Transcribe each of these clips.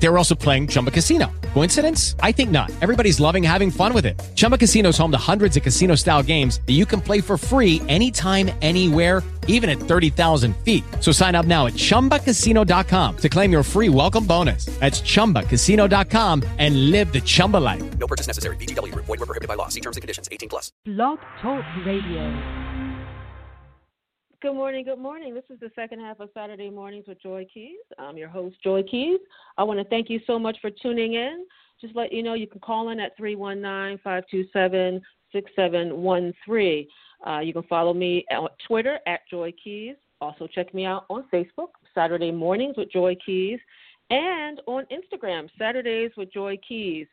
They were also playing Chumba Casino. Coincidence? I think not. Everybody's loving having fun with it. Chumba Casino is home to hundreds of casino style games that you can play for free anytime, anywhere, even at 30,000 feet. So sign up now at chumbacasino.com to claim your free welcome bonus. That's chumbacasino.com and live the Chumba life. No purchase necessary. VGW Group. Void were prohibited by law. See terms and conditions. 18 plus. Blog Talk Radio. Good morning, good morning. This is the second half of Saturday Mornings with Joy Keys. I'm your host, Joy Keys. I want to thank you so much for tuning in. Just let you know you can call in at 319 527 6713. Uh, you can follow me on Twitter at Joy Keys. Also, check me out on Facebook, Saturday Mornings with Joy Keys, and on Instagram, Saturdays with Joy Keys.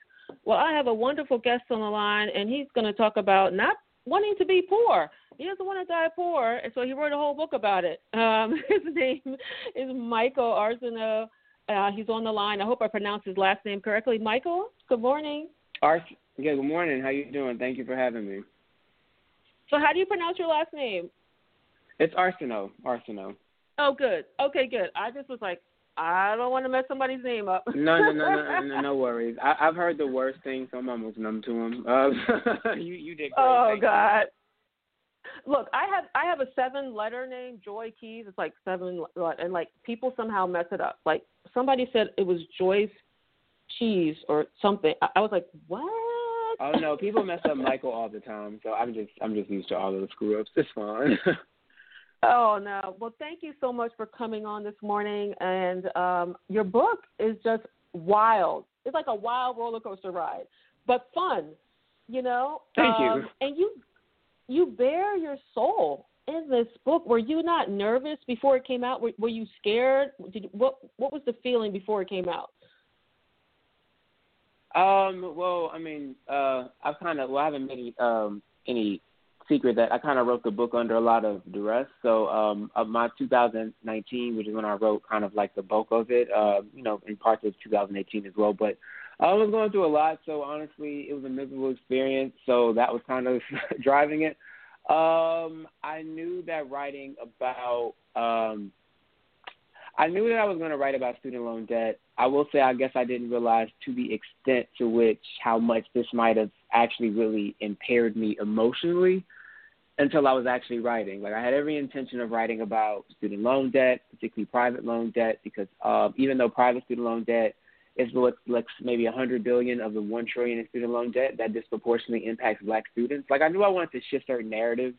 Well, I have a wonderful guest on the line, and he's going to talk about not wanting to be poor. He doesn't want to die poor, and so he wrote a whole book about it. Um, his name is Michael Arceneaux. Uh, he's on the line. I hope I pronounced his last name correctly. Michael, good morning. Ars- yeah, good morning. How you doing? Thank you for having me. So, how do you pronounce your last name? It's Arceneaux. Arceneaux. Oh, good. Okay, good. I just was like, I don't want to mess somebody's name up. No, no, no, no, no, no worries. I, I've heard the worst things, so I'm almost numb to them. Uh, you, you did great. Oh Thank God. Look, I have I have a seven letter name, Joy Keys. It's like seven, and like people somehow mess it up. Like somebody said it was Joyce Cheese or something. I, I was like, what? You. Oh no, people mess up Michael all the time, so I'm just I'm just used to all those screw ups. It's fine. Oh no. Well, thank you so much for coming on this morning. And um, your book is just wild. It's like a wild roller coaster ride, but fun. You know. Thank you. um, And you you bear your soul in this book. Were you not nervous before it came out? Were, were you scared? Did what what was the feeling before it came out? Um, well, I mean, uh, I've kind of, well, I haven't made um, any secret that I kind of wrote the book under a lot of duress. So, um, of my 2019, which is when I wrote kind of like the bulk of it, uh, you know, in parts of 2018 as well. But I was going through a lot, so honestly, it was a miserable experience. So that was kind of driving it. Um, I knew that writing about, um, I knew that I was going to write about student loan debt. I will say, I guess I didn't realize to the extent to which how much this might have actually really impaired me emotionally until I was actually writing. Like I had every intention of writing about student loan debt, particularly private loan debt, because uh, even though private student loan debt is what's like maybe a hundred billion of the one trillion in student loan debt that disproportionately impacts black students. Like I knew I wanted to shift certain narratives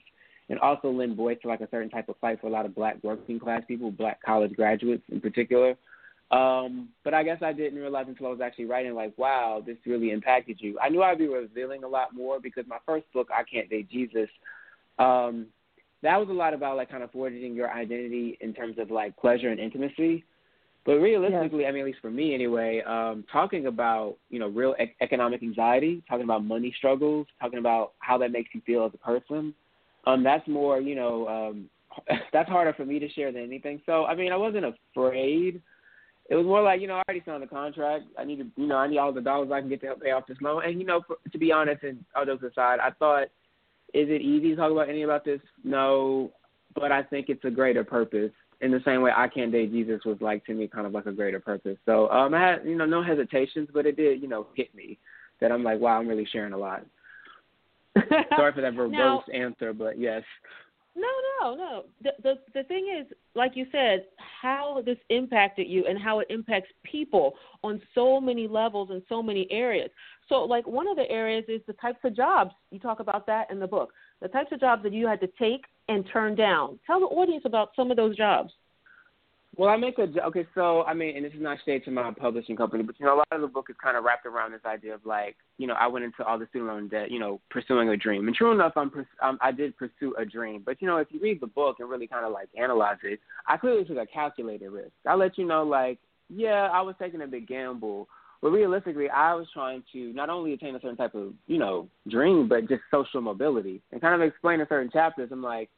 and also lend voice to like a certain type of fight for a lot of black working class people, black college graduates in particular. Um, but I guess I didn't realize until I was actually writing, like, wow, this really impacted you. I knew I'd be revealing a lot more because my first book, I Can't Date Jesus, um, that was a lot about like kind of forging your identity in terms of like pleasure and intimacy. But realistically, I mean, at least for me anyway, um, talking about you know real ec- economic anxiety, talking about money struggles, talking about how that makes you feel as a person, um, that's more you know um, that's harder for me to share than anything. So I mean, I wasn't afraid. It was more like you know I already signed the contract. I need to you know I need all the dollars I can get to help pay off this loan. And you know for, to be honest, and all jokes aside, I thought, is it easy to talk about any about this? No, but I think it's a greater purpose in the same way I Can't Date Jesus was like to me kind of like a greater purpose. So um I had, you know, no hesitations, but it did, you know, hit me that I'm like, wow, I'm really sharing a lot. Sorry for that verbose Now- answer, but yes. No, no, no. The, the the thing is, like you said, how this impacted you and how it impacts people on so many levels and so many areas. So, like one of the areas is the types of jobs you talk about that in the book. The types of jobs that you had to take and turn down. Tell the audience about some of those jobs. Well, I make a okay. So I mean, and this is not stated to my publishing company, but you know, a lot of the book is kind of wrapped around this idea of like, you know, I went into all the student loan debt, you know, pursuing a dream. And true enough, I'm um, I did pursue a dream. But you know, if you read the book and really kind of like analyze it, I clearly took a calculated risk. I let you know, like, yeah, I was taking a big gamble, but realistically, I was trying to not only attain a certain type of, you know, dream, but just social mobility. And kind of explain in certain chapters, I'm like,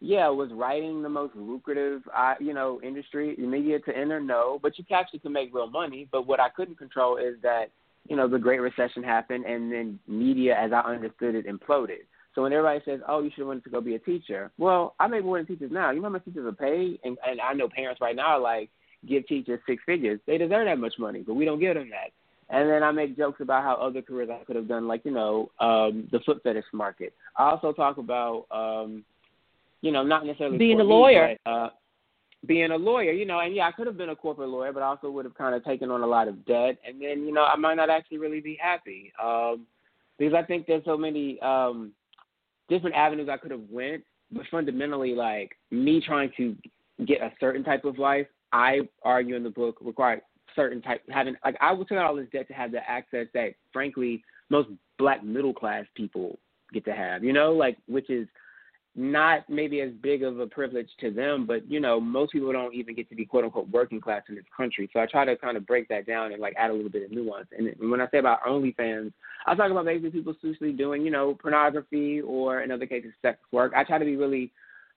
yeah, was writing the most lucrative, uh, you know, industry immediate to enter? No, but you actually can make real money. But what I couldn't control is that you know, the Great Recession happened, and then media, as I understood it, imploded. So when everybody says, "Oh, you should have wanted to go be a teacher," well, I make more than teachers now. You know how much teachers are paid, and, and I know parents right now are like, give teachers six figures. They deserve that much money, but we don't give them that. And then I make jokes about how other careers I could have done, like you know, um, the foot fetish market. I also talk about, um, you know, not necessarily being a lawyer. but, uh, being a lawyer, you know, and yeah, I could have been a corporate lawyer, but I also would have kind of taken on a lot of debt, and then you know, I might not actually really be happy um, because I think there's so many um, different avenues I could have went, but fundamentally, like me trying to get a certain type of life, I argue in the book require certain type having like I would take out all this debt to have the access that frankly most black middle class people get to have, you know, like which is not maybe as big of a privilege to them, but you know, most people don't even get to be quote unquote working class in this country. So I try to kind of break that down and like add a little bit of nuance. And when I say about OnlyFans, I talk about basically people seriously doing, you know, pornography or in other cases sex work. I try to be really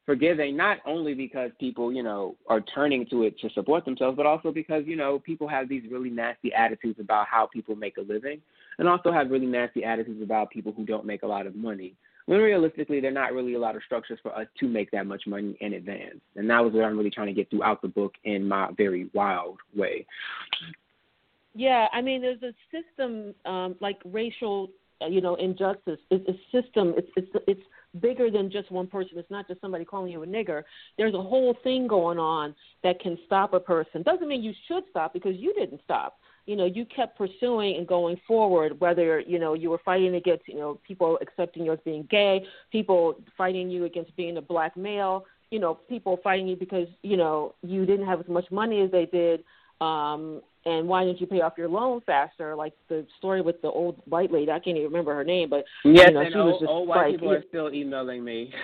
forgiving, not only because people, you know, are turning to it to support themselves, but also because, you know, people have these really nasty attitudes about how people make a living and also have really nasty attitudes about people who don't make a lot of money when realistically there are not really a lot of structures for us to make that much money in advance. And that was what I'm really trying to get throughout the book in my very wild way. Yeah, I mean, there's a system um, like racial, uh, you know, injustice. It's a system. It's it's it's bigger than just one person. It's not just somebody calling you a nigger. There's a whole thing going on that can stop a person. Doesn't mean you should stop because you didn't stop you know you kept pursuing and going forward whether you know you were fighting against you know people accepting you as being gay people fighting you against being a black male you know people fighting you because you know you didn't have as much money as they did um and why didn't you pay off your loan faster like the story with the old white lady i can't even remember her name but yes you know, and she old, was just old white like, people are still emailing me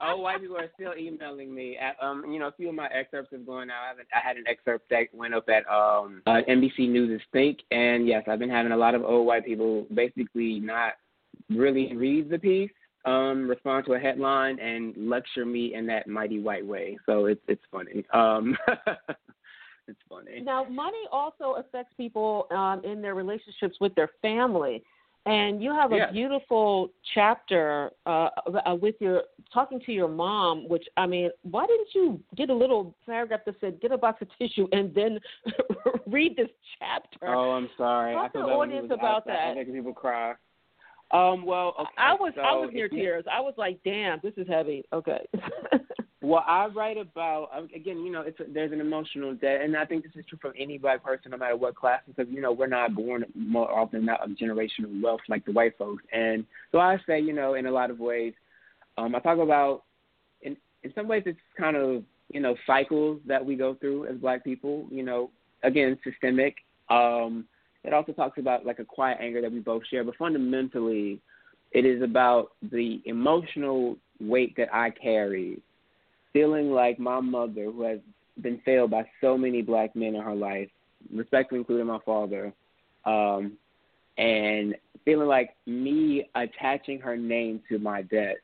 oh, white people are still emailing me. Um, you know, a few of my excerpts have gone out. I had an excerpt that went up at um uh, NBC News' Think, and yes, I've been having a lot of old white people basically not really read the piece, um, respond to a headline, and lecture me in that mighty white way. So it's it's funny. Um, it's funny. Now, money also affects people um, in their relationships with their family. And you have a Yeah. beautiful chapter uh, uh, with your talking to your mom, which I mean, why didn't you get a little paragraph that said "get a box of tissue" and then read this chapter? Oh, I'm sorry. Talk I to the audience about that. Making people cry. Um, well, okay, I was I was near you- tears. I was like, "Damn, this is heavy." Okay. Well, I write about again, you know, it's a, there's an emotional debt, and I think this is true from any black person, no matter what class, because you know we're not born more often not of generational wealth like the white folks, and so I say, you know, in a lot of ways, um, I talk about in in some ways it's kind of you know cycles that we go through as black people, you know, again systemic. Um, it also talks about like a quiet anger that we both share, but fundamentally, it is about the emotional weight that I carry feeling like my mother, who has been failed by so many black men in her life, respectfully including my father, um, and feeling like me attaching her name to my debt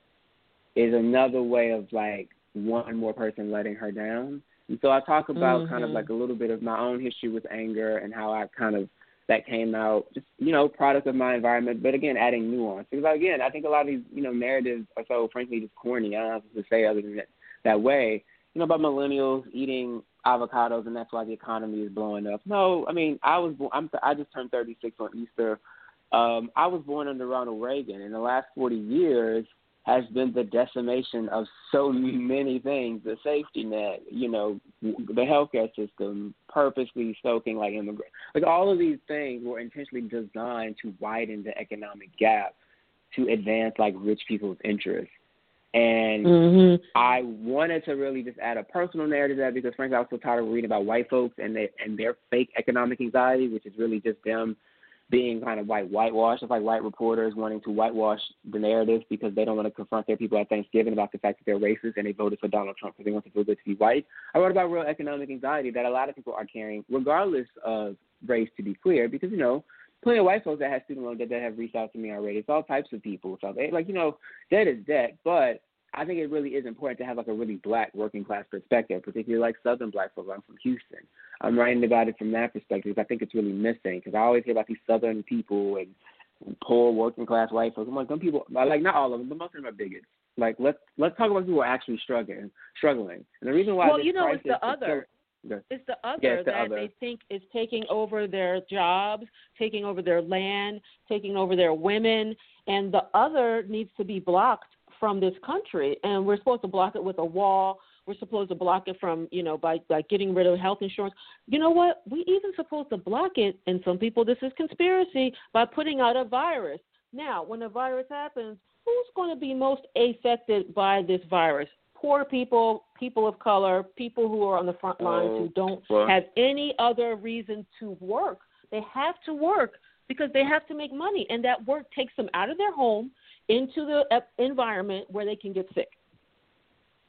is another way of like one more person letting her down. And so I talk about kind of Mhm. like a little bit of my own history with anger and how I kind of that came out just you know product of my environment, but again adding nuance because again I think a lot of these you know narratives are so frankly just corny. I don't know what to say other than that that way. You know about millennials eating avocados and that's why the economy is blowing up. No, I mean I was born, I'm I just turned 36 on Easter. Um, I was born under Ronald Reagan. In the last 40 years has been the decimation of so many things: the safety net, you know, the healthcare system, purposely stoking like immigrants. like all of these things were intentionally designed to widen the economic gap to advance like rich people's interests. And mhm. I wanted to really just add a personal narrative to that because frankly I was so tired of reading about white folks and they and their fake economic anxiety, which is really just them being kind of white whitewashed. It's like white reporters wanting to whitewash the narrative because they don't want to confront their people at Thanksgiving about the fact that they're racist and they voted for Donald Trump because they want to feel good to be white. I wrote about real economic anxiety that a lot of people are carrying, regardless of race, to be clear, because you know plenty of white folks that have student loan debt that have reached out to me already. It's all types of people. So they like you know, debt is debt, but I think it really is important to have like a really black working class perspective, particularly like Southern black folks. I'm from Houston. I'm writing about it from that perspective. Because I think it's really missing because I always hear about these Southern people and poor working class white folks. I'm like, some people, like not all of them, but most of them are bigots. Like let's let's talk about people who are actually struggling, struggling. And the reason why well, you know, it's the other. Good. It's the other it's the that other. they think is taking over their jobs, taking over their land, taking over their women, and the other needs to be blocked from this country. And we're supposed to block it with a wall. We're supposed to block it from, you know, by by getting rid of health insurance. You know what? We even supposed to block it, and some people this is conspiracy by putting out a virus. Now, when a virus happens, who's going to be most affected by this virus? Poor people, people of color, people who are on the front lines Oh, who don't well. have any other reason to work. They have to work because they have to make money, and that work takes them out of their home into the uh, environment where they can get sick.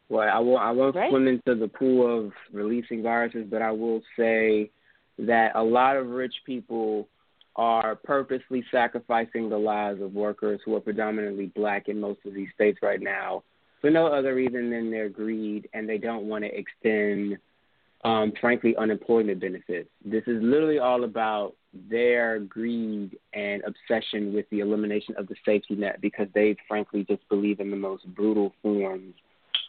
Well, I won't, I won't Right? swim into the pool of releasing viruses, but I will say that a lot of rich people are purposely sacrificing the lives of workers who are predominantly black in most of these states right now for no other reason than their greed, and they don't want to extend, um, frankly, unemployment benefits. This is literally all about their greed and obsession with the elimination of the safety net because they, frankly, just believe in the most brutal forms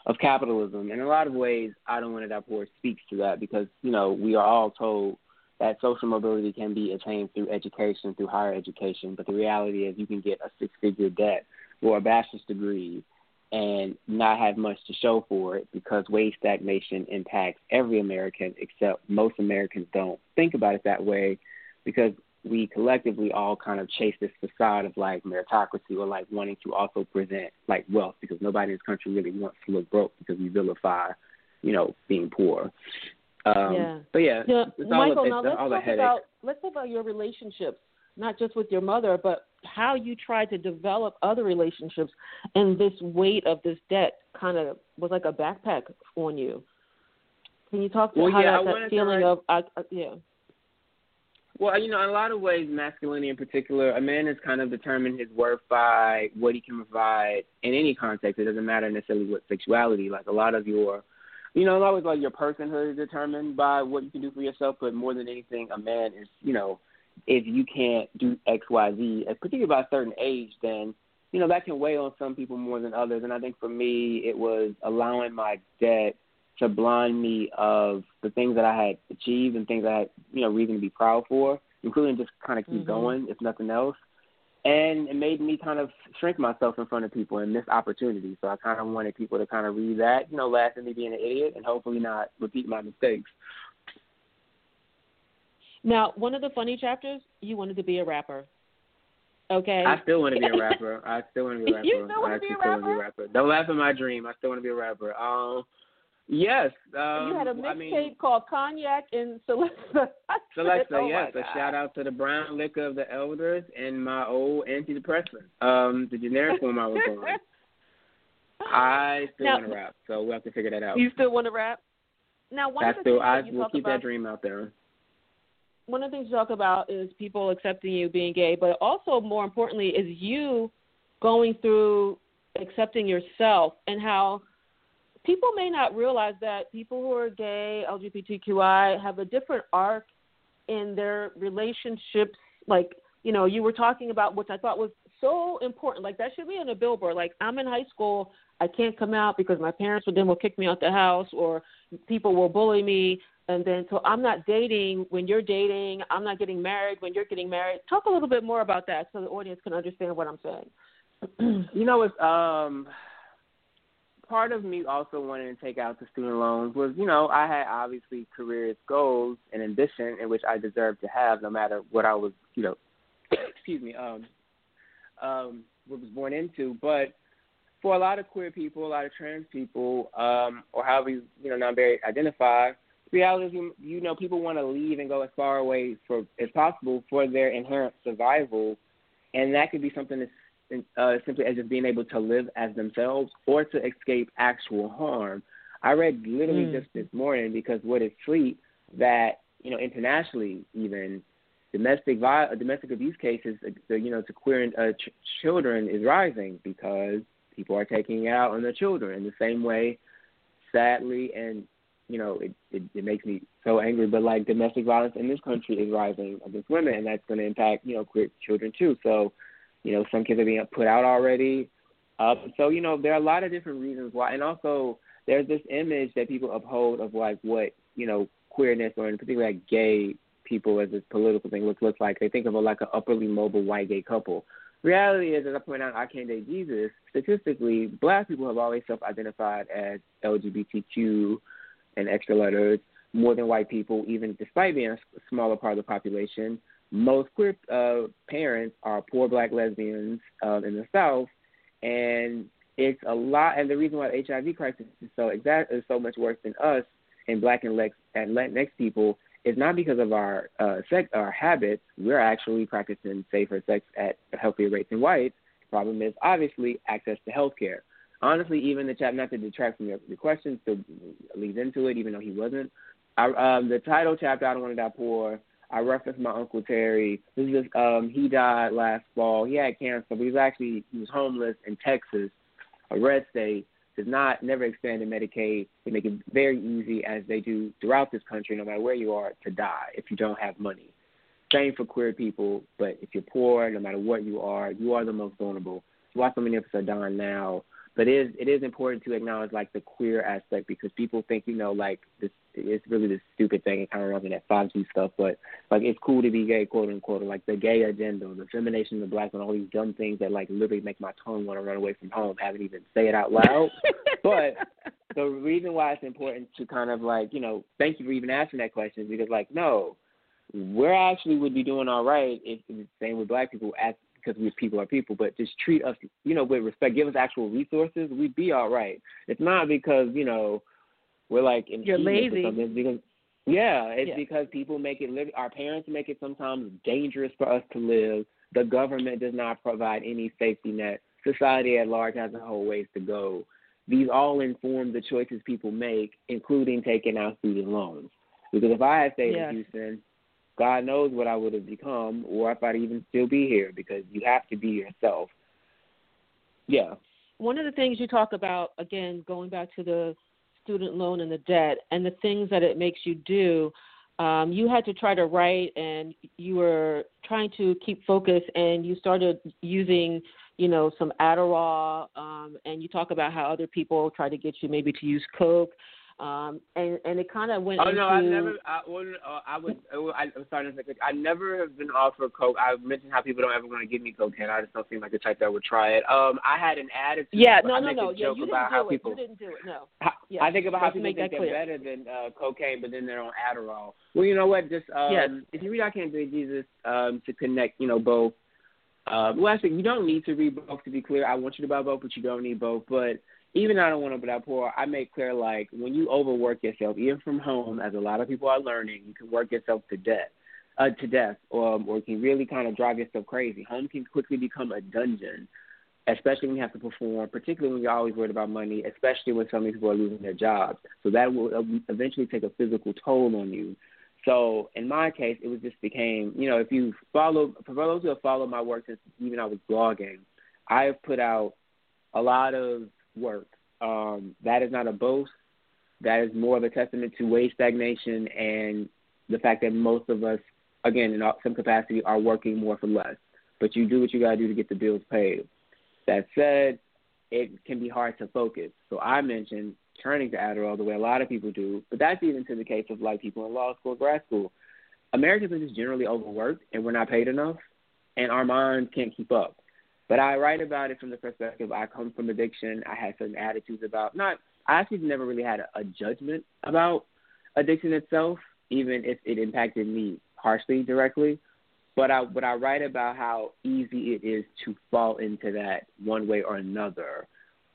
of capitalism. In a lot of ways, I don't want to that poor speaks to that because, you know, we are all told that social mobility can be attained through education, through higher education. But the reality is you can get a six figure debt or a bachelor's degree and not have much to show for it because wage stagnation impacts every American except most Americans don't think about it that way because we collectively all kind of chase this facade of like meritocracy or like wanting to also present like wealth because nobody in this country really wants to look broke because we vilify, you know, being poor. Um, Yeah. But yeah, all, Michael. it's now let's all talk about let's talk about your relationships, not just with your mother, but how you tried to develop other relationships, and this weight of this debt kind of was like a backpack on you. Can you talk to Well, how yeah, I that, that feeling of uh, uh, yeah? Well, you know, in a lot of ways, masculinity in particular, a man is kind of determined his worth by what he can provide in any context. It doesn't matter necessarily what sexuality. Like a lot of your, you know, it's always like your personhood is determined by what you can do for yourself. But more than anything, a man is, you know, if you can't do X, Y, Z, particularly by a certain age, then you know that can weigh on some people more than others. And I think for me, it was allowing my debt to blind me of the things that I had achieved and things I had, you know, reason to be proud for, including just kind of keep Mhm. going, if nothing else. And it made me kind of shrink myself in front of people and miss opportunities. So I kind of wanted people to kind of read that, you know, laugh at me being an idiot and hopefully not repeat my mistakes. Now, one of the funny chapters, you wanted to be a rapper. Okay. I still want to be a rapper. I still want to be a rapper. You still wanna be a actually still want to be a rapper? rapper. Don't laugh at my dream. I still want to be a rapper. Um, yes. Um, you had a mixtape mean, called Cognac and Celexa. Alexa, oh yes, a shout out to the brown liquor of the elders and my old antidepressant, um, the generic form I was on. I still Now- want to rap, so we'll have to figure that out. You still want to rap? Now, one I still, I will keep about, that dream out there. One of the things you talk about is people accepting you being gay, but also more importantly is you going through accepting yourself and how people may not realize that people who are gay, LGBTQI have a different arc in their relationships. Like, you know, you were talking about, which I thought was so important. Like, that should be on a billboard. Like, I'm in high school, I can't come out because my parents would then will kick me out the house or people will bully me. And then, so I'm not dating when you're dating. I'm not getting married when you're getting married. Talk a little bit more about that so the audience can understand what I'm saying. You know, it's um part of me also wanting to take out the student loans was, you know, I had obviously career goals and ambition in which I deserved to have no matter what I was, you know, excuse me, um um what was born into. But for a lot of queer people, a lot of trans people, um, or however you, you know, very identify, reality is you, you know, people want to leave and go as far away for as possible for their inherent survival and that could be something as uh, simply as just being able to live as themselves or to escape actual harm. I read literally Mm. just this morning because what is sleep that you know internationally even domestic vi- domestic abuse cases uh, you know to queer uh, ch- children is rising because people are taking it out on their children in the same way, sadly, and you know, it, it it makes me so angry. But like domestic violence in this country is rising against women, and that's going to impact you know queer children too. So, you know, some kids are being put out already. Um, so you know, there are a lot of different reasons why, and also there's this image that people uphold of like what you know queerness or in particular like gay people as this political thing looks looks like. They think of a like an upperly mobile white gay couple. Reality is, as I point out, I can't date Jesus. Statistically, black people have always self-identified as LGBTQ and extra letters more than white people, even despite being a smaller part of the population. Most queer uh, parents are poor black lesbians uh, in the South, and it's a lot. And the reason why the HIV crisis is so exact is so much worse than us and black and Lex and Latinx people is not because of our uh, sex, our habits. We're actually practicing safer sex at healthier rates than whites. The problem is obviously access to health care. Honestly, even the chapter, not to detract from your, your question, still leads into it, even though he wasn't. I, um, the title chapter, I don't want to die poor. I referenced my uncle Terry. This is um, he died last fall. He had cancer, but he was actually he was homeless in Texas, a red state does not never expanded Medicaid. They make it very easy, as they do throughout this country, no matter where you are, to die if you don't have money. Same for queer people, but if you're poor, no matter what you are, you are the most vulnerable. Why so many of us are dying now but it is it is important to acknowledge like the queer aspect because people think you know like this it's really this stupid thing and kind of running that five G stuff, but like it's cool to be gay, quote unquote, or, like the gay agenda, the feminization of black, and all these dumb things that like literally make my tongue want to run away from home. Haven't even say it out loud, but the reason why it's important to kind of like you know thank you for even asking that question is because like no, we're actually would be doing all right if the same with black people because we people are people, but just treat us, you know, with respect. Give us actual resources. We'd be all right. It's not because you know we're like in you're lazy. Or something. It's because yeah, it's yeah. because people make it. Live, our parents make it sometimes dangerous for us to live. The government does not provide any safety net. Society at large has a whole ways to go. These all inform the choices people make, including taking out student loans. Because if I had stayed yes. in Houston, God knows what I would have become or if I'd even still be here because you have to be yourself. Yeah. One of the things you talk about, again, going back to the student loan and the debt and the things that it makes you do, um, you had to try to write and you were trying to keep focus and you started using you know some adderall um, and you talk about how other people try to get you maybe to use coke um, and and it kind of went. Oh into, no, I never. I wouldn't. Uh, I would. I, I'm sorry. I never have been offered coke. I mentioned how people don't ever want to give me cocaine. I just don't seem like the type that would try it. Um, I had an attitude. Yeah, no, no, no. Yeah, you didn't do it. People, you didn't do it. No. How, yes. I think about how people make think that they're clear. better than uh, cocaine, but then they're on Adderall. Well, you know what? Just um, yes. if you read I Can't Date Jesus um, to connect, you know, both. Uh, well, actually, you don't need to read both to be clear. I want you to buy both, but you don't need both. But even I don't want to be that poor, I make clear like when you overwork yourself, even from home, as a lot of people are learning, you can work yourself to death, uh, to death, or or can really kind of drive yourself crazy. Home can quickly become a dungeon, especially when you have to perform, particularly when you're always worried about money, especially when some people are losing their jobs. So that will eventually take a physical toll on you. So in my case, it was just became, you know, if you follow, for those who have followed my work since even I was blogging, I have put out a lot of work. Um, that is not a boast. That is more of a testament to wage stagnation and the fact that most of us, again, in some capacity, are working more for less. But you do what you got to do to get the bills paid. That said, it can be hard to focus. So I mentioned turning to Adderall the way a lot of people do, but that's even to the case of like people in law school, grad school. Americans are just generally overworked and we're not paid enough, and our minds can't keep up. But I write about it from the perspective I come from addiction. I had certain attitudes about not. I actually never really had a, a judgment about addiction itself, even if it impacted me harshly directly. But I but I write about how easy it is to fall into that one way or another,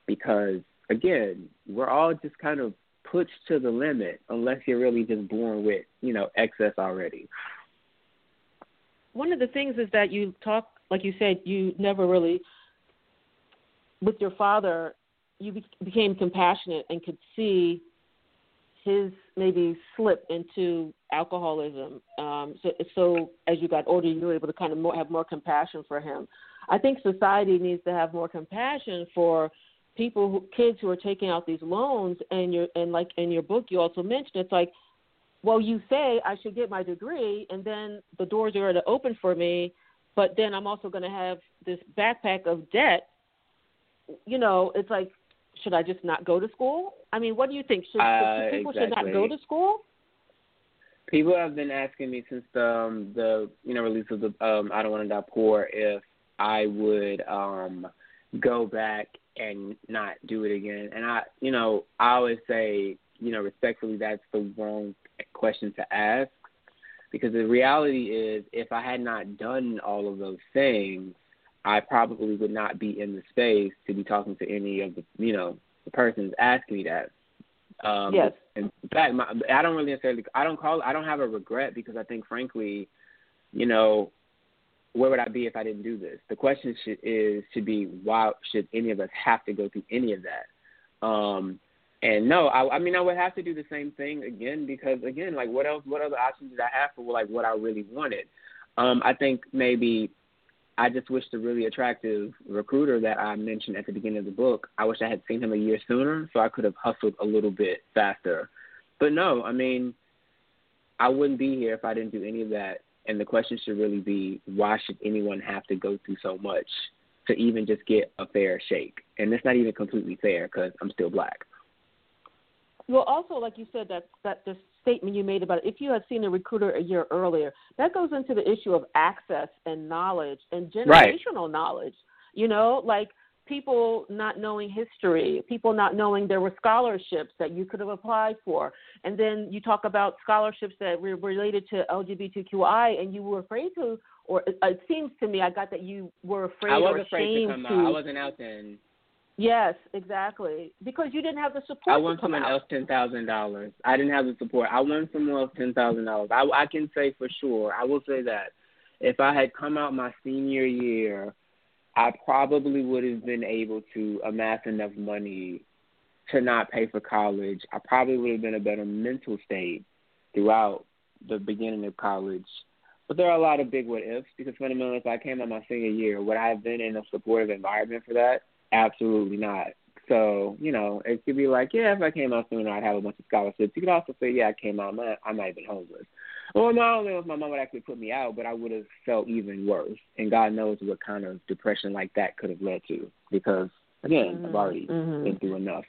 because again, we're all just kind of pushed to the limit unless you're really just born with you know excess already. One of the things is that you talk like you said, you never really, with your father, you be- became compassionate and could see his maybe slip into alcoholism. Um, so, so as you got older, you were able to kind of more, have more compassion for him. I think society needs to have more compassion for people who, kids who are taking out these loans and you're and like in your book you also mentioned it's like well you say i should get my degree and then the doors are to open for me but then i'm also going to have this backpack of debt. You know it's like should i just not go to school? I mean what do you think? Should, Uh, people should not go to school? People have been asking me since the um, the you know release of the um, I don't want to die poor if I would um, go back and not do it again. And I you know I always say you know respectfully that's the wrong question to ask because the reality is if I had not done all of those things, I probably would not be in the space to be talking to any of the you know the persons asking me that. Um, Yes. In fact, my, I don't really necessarily. I don't call. I don't have a regret because I think, frankly, you know, where would I be if I didn't do this? The question should, is should be why should any of us have to go through any of that? Um, and no, I, I mean I would have to do the same thing again because again, like what else? What other options did I have for like what I really wanted? Um, I think maybe I just wish the really attractive recruiter that I mentioned at the beginning of the book, I wish I had seen him a year sooner so I could have hustled a little bit faster. But no, I mean, I wouldn't be here if I didn't do any of that. And the question should really be why should anyone have to go through so much to even just get a fair shake? And it's not even completely fair because I'm still black. Well, also, like you said, that that the statement you made about if you had seen a recruiter a year earlier, that goes into the issue of access and knowledge and Right. generational knowledge. You know, like people not knowing history, people not knowing there were scholarships that you could have applied for, and then you talk about scholarships that were related to LGBTQI, and you were afraid to, or it, it seems to me, I got that you were afraid I was or afraid to come out. I wasn't out then. Yes, exactly. Because you didn't have the support I won come someone out. else ten thousand dollars. I didn't have the support. I won someone else ten thousand dollars. I I can say for sure. I will say that if I had come out my senior year, I probably would have been able to amass enough money to not pay for college. I probably would have been in a better mental state throughout the beginning of college. But there are a lot of big what ifs because fundamentally, if I came out my senior year, would I have been in a supportive environment for that? Absolutely not. So, you know, it could be like, yeah, if I came out sooner, I'd have a bunch of scholarships. You could also say, yeah, I came out, I might, I might have been homeless. Well, not only if my mom would actually put me out, but I would have felt even worse. And God knows what kind of depression like that could have led to because, again, I've already Mhm. been through enough.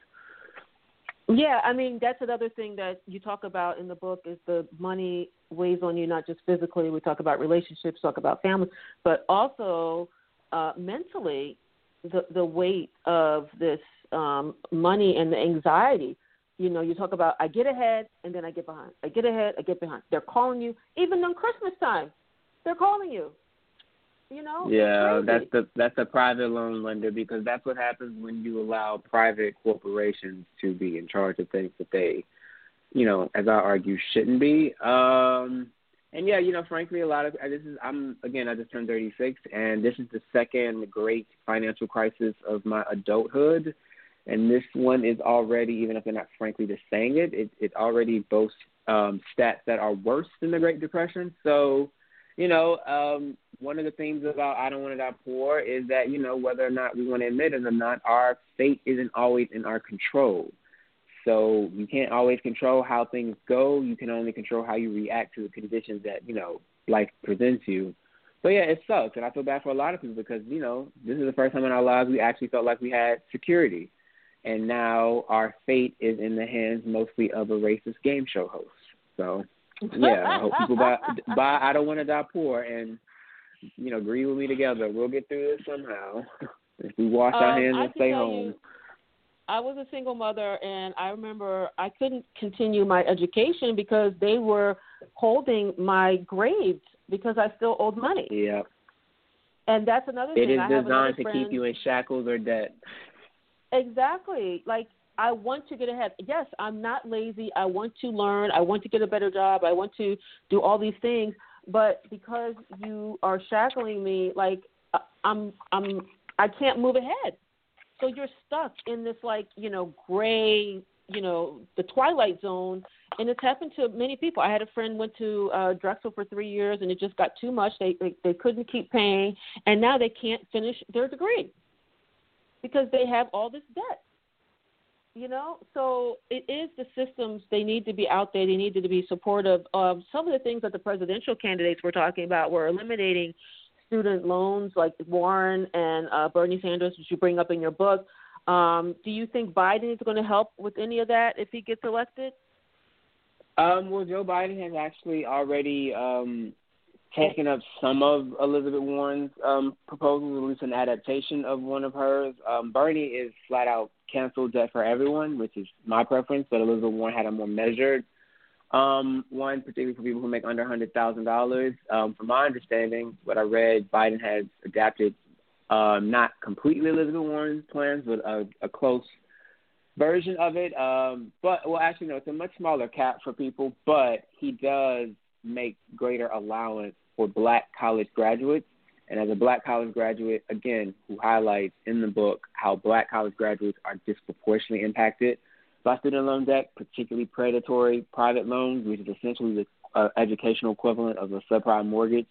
Yeah, I mean that's another thing that you talk about in the book is the money weighs on you not just physically. We talk about relationships, talk about family, but also uh, mentally the the weight of this um, money and the anxiety. You know, you talk about I get ahead and then I get behind. I get ahead, I get behind. They're calling you even on Christmas time. They're calling you. You know. Yeah, that's the that's a private loan lender because that's what happens when you allow private corporations to be in charge of things that they, you know, as I argue, shouldn't be. Um, and yeah, you know, frankly, a lot of this is I'm again I just turned 36, and this is the second great financial crisis of my adulthood, and this one is already, even if they're not frankly just saying it, it it already boasts um, stats that are worse than the Great Depression. So you know, um, one of the things about I Don't Want to Die Poor is that, you know, whether or not we want to admit it or not, our fate isn't always in our control. So you can't always control how things go. You can only control how you react to the conditions that, you know, life presents you. But yeah, it sucks. And I feel bad for a lot of people because, you know, this is the first time in our lives we actually felt like we had security. And now our fate is in the hands mostly of a racist game show host. So yeah, I hope people buy buy I don't want to die poor and you know agree with me together. We'll get through this somehow. if we wash our Um, hands I and stay home. you, I was a single mother, and I remember I couldn't continue my education because they were holding my grades because I still owed money. Yeah, And that's another it thing. is I have designed to friend, keep you in shackles or debt. Exactly. Like I want to get ahead. Yes, I'm not lazy. I want to learn. I want to get a better job. I want to do all these things. But because you are shackling me, like I'm, I'm, I can't move ahead. So you're stuck in this like you know gray, you know, the twilight zone. And it's happened to many people. I had a friend went to uh, Drexel for three years, and it just got too much. They, they they couldn't keep paying, and now they can't finish their degree because they have all this debt. You know, so it is the systems they need to be out there. They need to be supportive of some of the things that the presidential candidates were talking about. Were eliminating student loans, like Warren and uh, Bernie Sanders, which you bring up in your book. Um, do you think Biden is going to help with any of that if he gets elected? Um, well, Joe Biden has actually already um, taken up some of Elizabeth Warren's um, proposals, at least an adaptation of one of hers. Um, Bernie is flat out canceled debt for everyone, which is my preference, but Elizabeth Warren had a more measured um, one, particularly for people who make under hundred thousand dollars. Um, from my understanding, what I read, Biden has adapted um, not completely Elizabeth Warren's plans, but a, a close version of it. Um, but well, actually, no, it's a much smaller cap for people, but he does make greater allowance for black college graduates. And as a black college graduate, again, who highlights in the book how black college graduates are disproportionately impacted by student loan debt, particularly predatory private loans, which is essentially the uh, educational equivalent of a subprime mortgage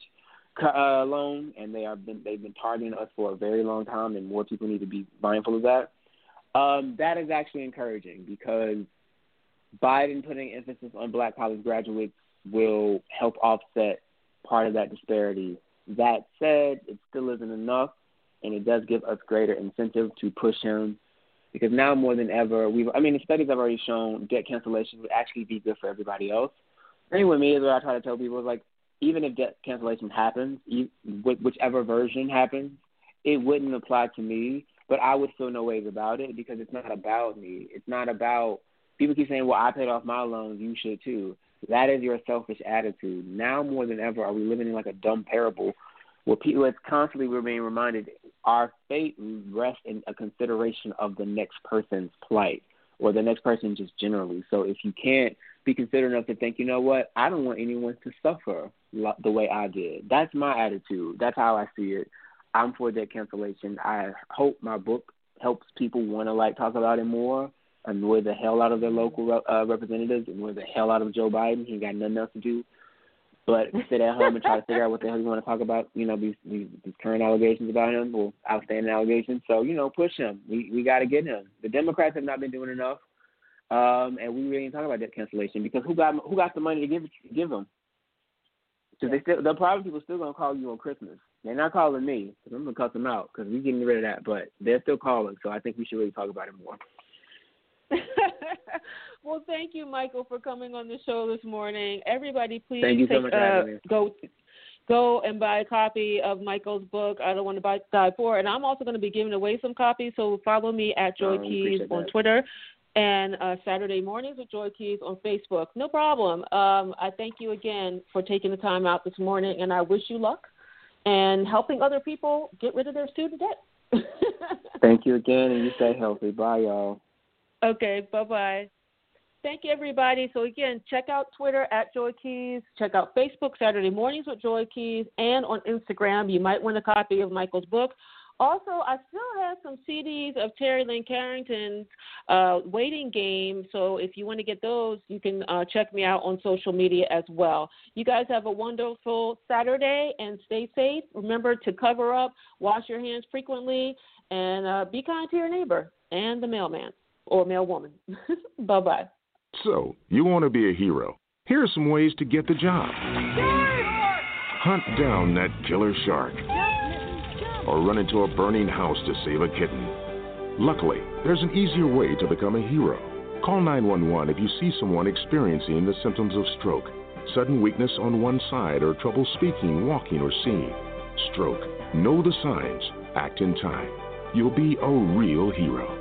uh, loan, and they have been they've been targeting us for a very long time, and more people need to be mindful of that. Um, that is actually encouraging because Biden putting emphasis on black college graduates will help offset part of that disparity. That said, it still isn't enough, and it does give us greater incentive to push him because now more than ever, we've I mean, the studies have already shown debt cancellation would actually be good for everybody else. Anyway, me is what I try to tell people is like, even if debt cancellation happens, whichever version happens, it wouldn't apply to me, but I would feel no ways about it because it's not about me. It's not about people keep saying, "Well, I paid off my loans, you should too." That is your selfish attitude. Now more than ever, are we living in like a dumb parable where people, it's constantly we're being reminded our fate rests in a consideration of the next person's plight or the next person just generally. So if you can't be considerate enough to think, you know what, I don't want anyone to suffer the way I did. That's my attitude. That's how I see it. I'm for debt cancellation. I hope my book helps people want to like talk about it more, annoy the hell out of their local uh, representatives, annoy the hell out of Joe Biden. He got nothing else to do but sit at home and try to figure out what the hell you want to talk about. You know, these, these these current allegations about him, or outstanding allegations. So you know, push him. We we got to get him. The Democrats have not been doing enough, um, and we really ain't talking about debt cancellation because who got who got the money to give give them? Because they still the private people still gonna call you on Christmas. They're not calling me because I'm gonna cut them out because we're getting rid of that. But they're still calling, so I think we should really talk about it more. well, thank you, Michael, for coming on the show this morning. Everybody, please take, so uh, go go and buy a copy of Michael's book. I don't want to buy die poor, and I'm also going to be giving away some copies. So follow me at Joy oh, Keys on that. Twitter and uh, Saturday mornings with Joy Keys on Facebook. No problem. Um, I thank you again for taking the time out this morning, and I wish you luck and helping other people get rid of their student debt. thank you again, and you stay healthy. Bye, y'all. Okay, bye bye. Thank you, everybody. So, again, check out Twitter at Joy Keys. Check out Facebook Saturday Mornings with Joy Keys. And on Instagram, you might win a copy of Michael's book. Also, I still have some CDs of Terri Lyne Carrington's uh, waiting game. So, if you want to get those, you can uh, check me out on social media as well. You guys have a wonderful Saturday and stay safe. Remember to cover up, wash your hands frequently, and uh, be kind to your neighbor and the mailman or male woman. bye bye. So, you want to be a hero? Here are some ways to get the job hunt down that killer shark, or run into a burning house to save a kitten. Luckily, there's an easier way to become a hero. Call 911 if you see someone experiencing the symptoms of stroke, sudden weakness on one side, or trouble speaking, walking, or seeing. Stroke. Know the signs. Act in time. You'll be a real hero.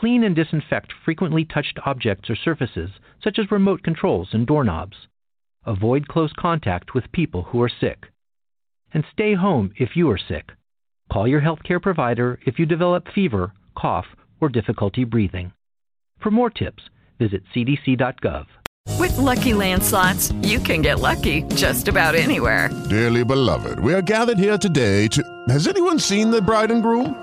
Clean and disinfect frequently touched objects or surfaces, such as remote controls and doorknobs. Avoid close contact with people who are sick. And stay home if you are sick. Call your healthcare provider if you develop fever, cough, or difficulty breathing. For more tips, visit cdc.gov. With Lucky Land slots, you can get lucky just about anywhere. Dearly beloved, we are gathered here today to. Has anyone seen the bride and groom?